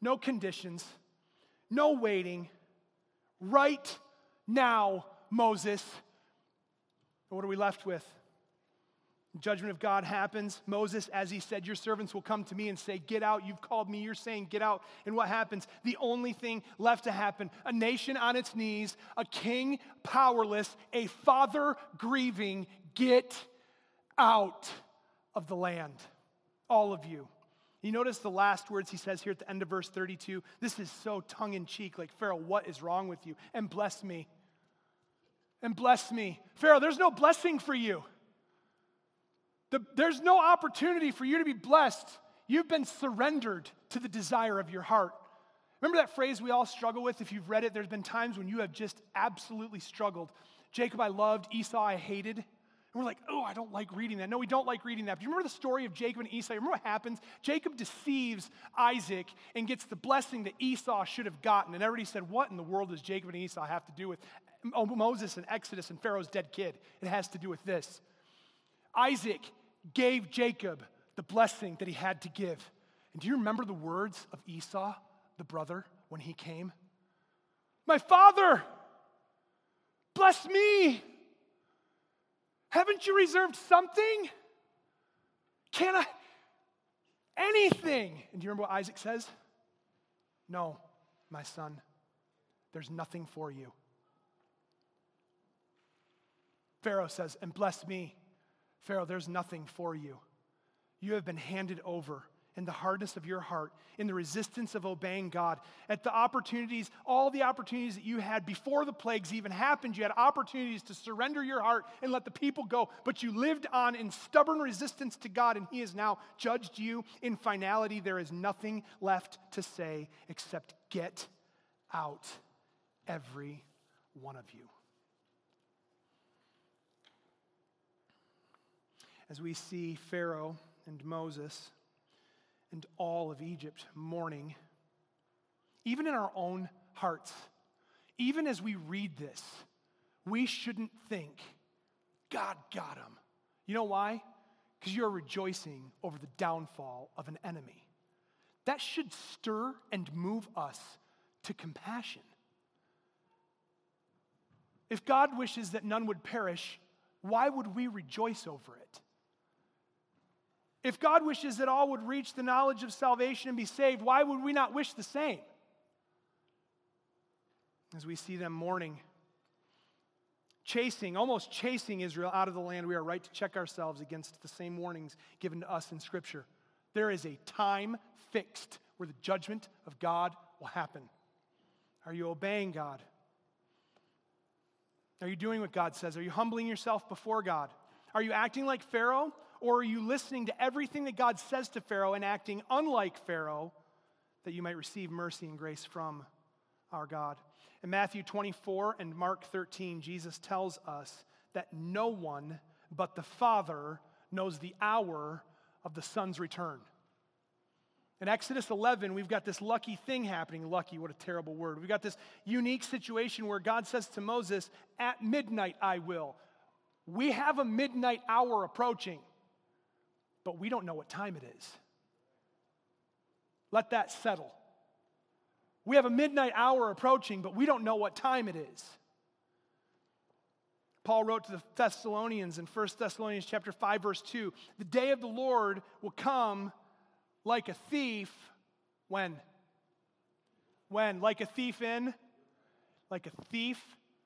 no conditions, no waiting. Right now, Moses what are we left with? Judgment of God happens. Moses, as he said, Your servants will come to me and say, Get out. You've called me. You're saying, Get out. And what happens? The only thing left to happen a nation on its knees, a king powerless, a father grieving. Get out of the land. All of you. You notice the last words he says here at the end of verse 32. This is so tongue in cheek, like, Pharaoh, what is wrong with you? And bless me. And bless me. Pharaoh, there's no blessing for you. The, there's no opportunity for you to be blessed. You've been surrendered to the desire of your heart. Remember that phrase we all struggle with? If you've read it, there's been times when you have just absolutely struggled. Jacob, I loved. Esau, I hated. And we're like, oh, I don't like reading that. No, we don't like reading that. Do you remember the story of Jacob and Esau? Remember what happens? Jacob deceives Isaac and gets the blessing that Esau should have gotten. And everybody said, what in the world does Jacob and Esau have to do with Moses and Exodus and Pharaoh's dead kid? It has to do with this. Isaac gave Jacob the blessing that he had to give. And do you remember the words of Esau, the brother, when he came? My father, bless me. Haven't you reserved something? Can I? Anything. And do you remember what Isaac says? No, my son, there's nothing for you. Pharaoh says, and bless me. Pharaoh, there's nothing for you. You have been handed over in the hardness of your heart, in the resistance of obeying God, at the opportunities, all the opportunities that you had before the plagues even happened. You had opportunities to surrender your heart and let the people go, but you lived on in stubborn resistance to God, and He has now judged you. In finality, there is nothing left to say except get out, every one of you. As we see Pharaoh and Moses and all of Egypt mourning, even in our own hearts, even as we read this, we shouldn't think, God got him. You know why? Because you're rejoicing over the downfall of an enemy. That should stir and move us to compassion. If God wishes that none would perish, why would we rejoice over it? If God wishes that all would reach the knowledge of salvation and be saved, why would we not wish the same? As we see them mourning, chasing, almost chasing Israel out of the land, we are right to check ourselves against the same warnings given to us in Scripture. There is a time fixed where the judgment of God will happen. Are you obeying God? Are you doing what God says? Are you humbling yourself before God? Are you acting like Pharaoh? Or are you listening to everything that God says to Pharaoh and acting unlike Pharaoh that you might receive mercy and grace from our God? In Matthew 24 and Mark 13, Jesus tells us that no one but the Father knows the hour of the Son's return. In Exodus 11, we've got this lucky thing happening. Lucky, what a terrible word. We've got this unique situation where God says to Moses, At midnight I will. We have a midnight hour approaching but we don't know what time it is. Let that settle. We have a midnight hour approaching, but we don't know what time it is. Paul wrote to the Thessalonians in 1 Thessalonians chapter 5 verse 2, "The day of the Lord will come like a thief when when like a thief in like a thief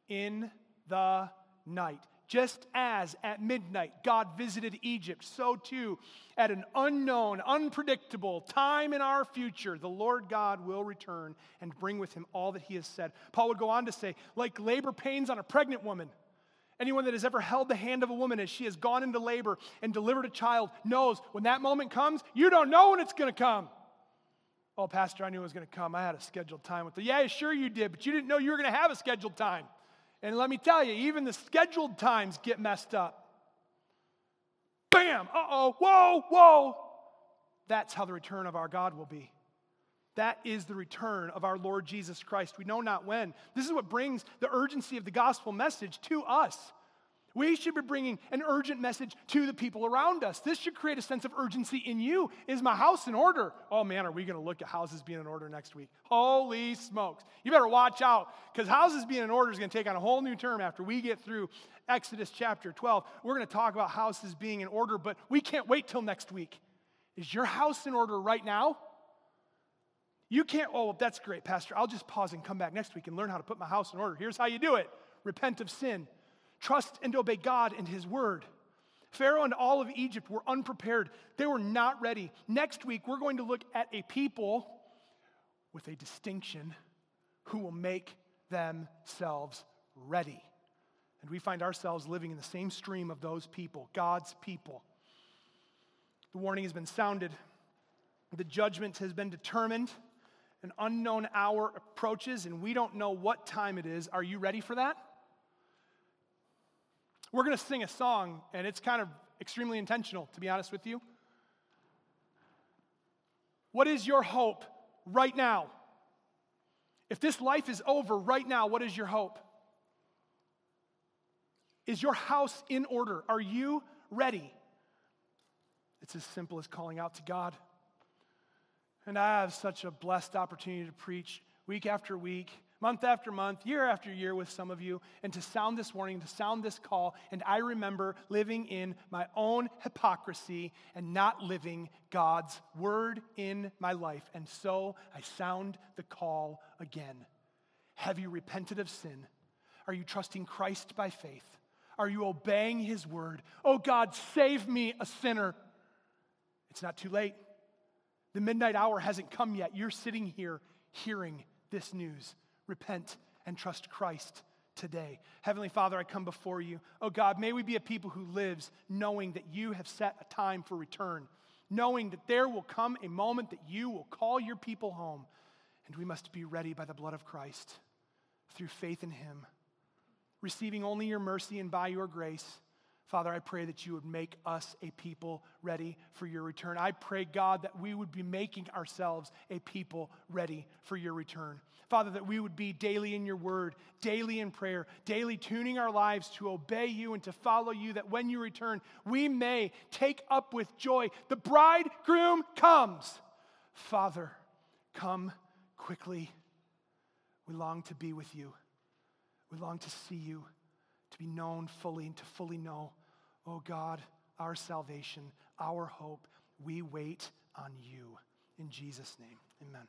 in the night. Just as at midnight God visited Egypt, so too at an unknown, unpredictable time in our future, the Lord God will return and bring with him all that he has said. Paul would go on to say, like labor pains on a pregnant woman. Anyone that has ever held the hand of a woman as she has gone into labor and delivered a child knows when that moment comes, you don't know when it's going to come. Oh, Pastor, I knew it was going to come. I had a scheduled time with the. Yeah, sure you did, but you didn't know you were going to have a scheduled time. And let me tell you, even the scheduled times get messed up. Bam! Uh oh, whoa, whoa. That's how the return of our God will be. That is the return of our Lord Jesus Christ. We know not when. This is what brings the urgency of the gospel message to us. We should be bringing an urgent message to the people around us. This should create a sense of urgency in you. Is my house in order? Oh man, are we going to look at houses being in order next week? Holy smokes. You better watch out because houses being in order is going to take on a whole new term after we get through Exodus chapter 12. We're going to talk about houses being in order, but we can't wait till next week. Is your house in order right now? You can't, oh, that's great, Pastor. I'll just pause and come back next week and learn how to put my house in order. Here's how you do it repent of sin trust and obey God and His word. Pharaoh and all of Egypt were unprepared. They were not ready. Next week, we're going to look at a people with a distinction who will make themselves ready. And we find ourselves living in the same stream of those people, God's people. The warning has been sounded, the judgment has been determined. An unknown hour approaches, and we don't know what time it is. Are you ready for that? We're going to sing a song, and it's kind of extremely intentional, to be honest with you. What is your hope right now? If this life is over right now, what is your hope? Is your house in order? Are you ready? It's as simple as calling out to God. And I have such a blessed opportunity to preach week after week month after month, year after year with some of you, and to sound this warning, to sound this call. And I remember living in my own hypocrisy and not living God's word in my life. And so I sound the call again. Have you repented of sin? Are you trusting Christ by faith? Are you obeying his word? Oh God, save me, a sinner. It's not too late. The midnight hour hasn't come yet. You're sitting here hearing this news repent and trust Christ today. Heavenly Father, I come before you. Oh God, may we be a people who lives knowing that you have set a time for return, knowing that there will come a moment that you will call your people home, and we must be ready by the blood of Christ through faith in him, receiving only your mercy and by your grace Father, I pray that you would make us a people ready for your return. I pray, God, that we would be making ourselves a people ready for your return. Father, that we would be daily in your word, daily in prayer, daily tuning our lives to obey you and to follow you, that when you return, we may take up with joy. The bridegroom comes. Father, come quickly. We long to be with you, we long to see you to be known fully and to fully know, oh God, our salvation, our hope. We wait on you. In Jesus' name, amen.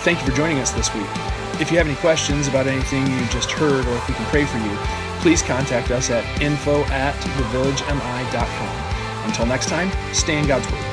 Thank you for joining us this week. If you have any questions about anything you just heard or if we can pray for you, please contact us at info at thevillagemi.com. Until next time, stay in God's Word.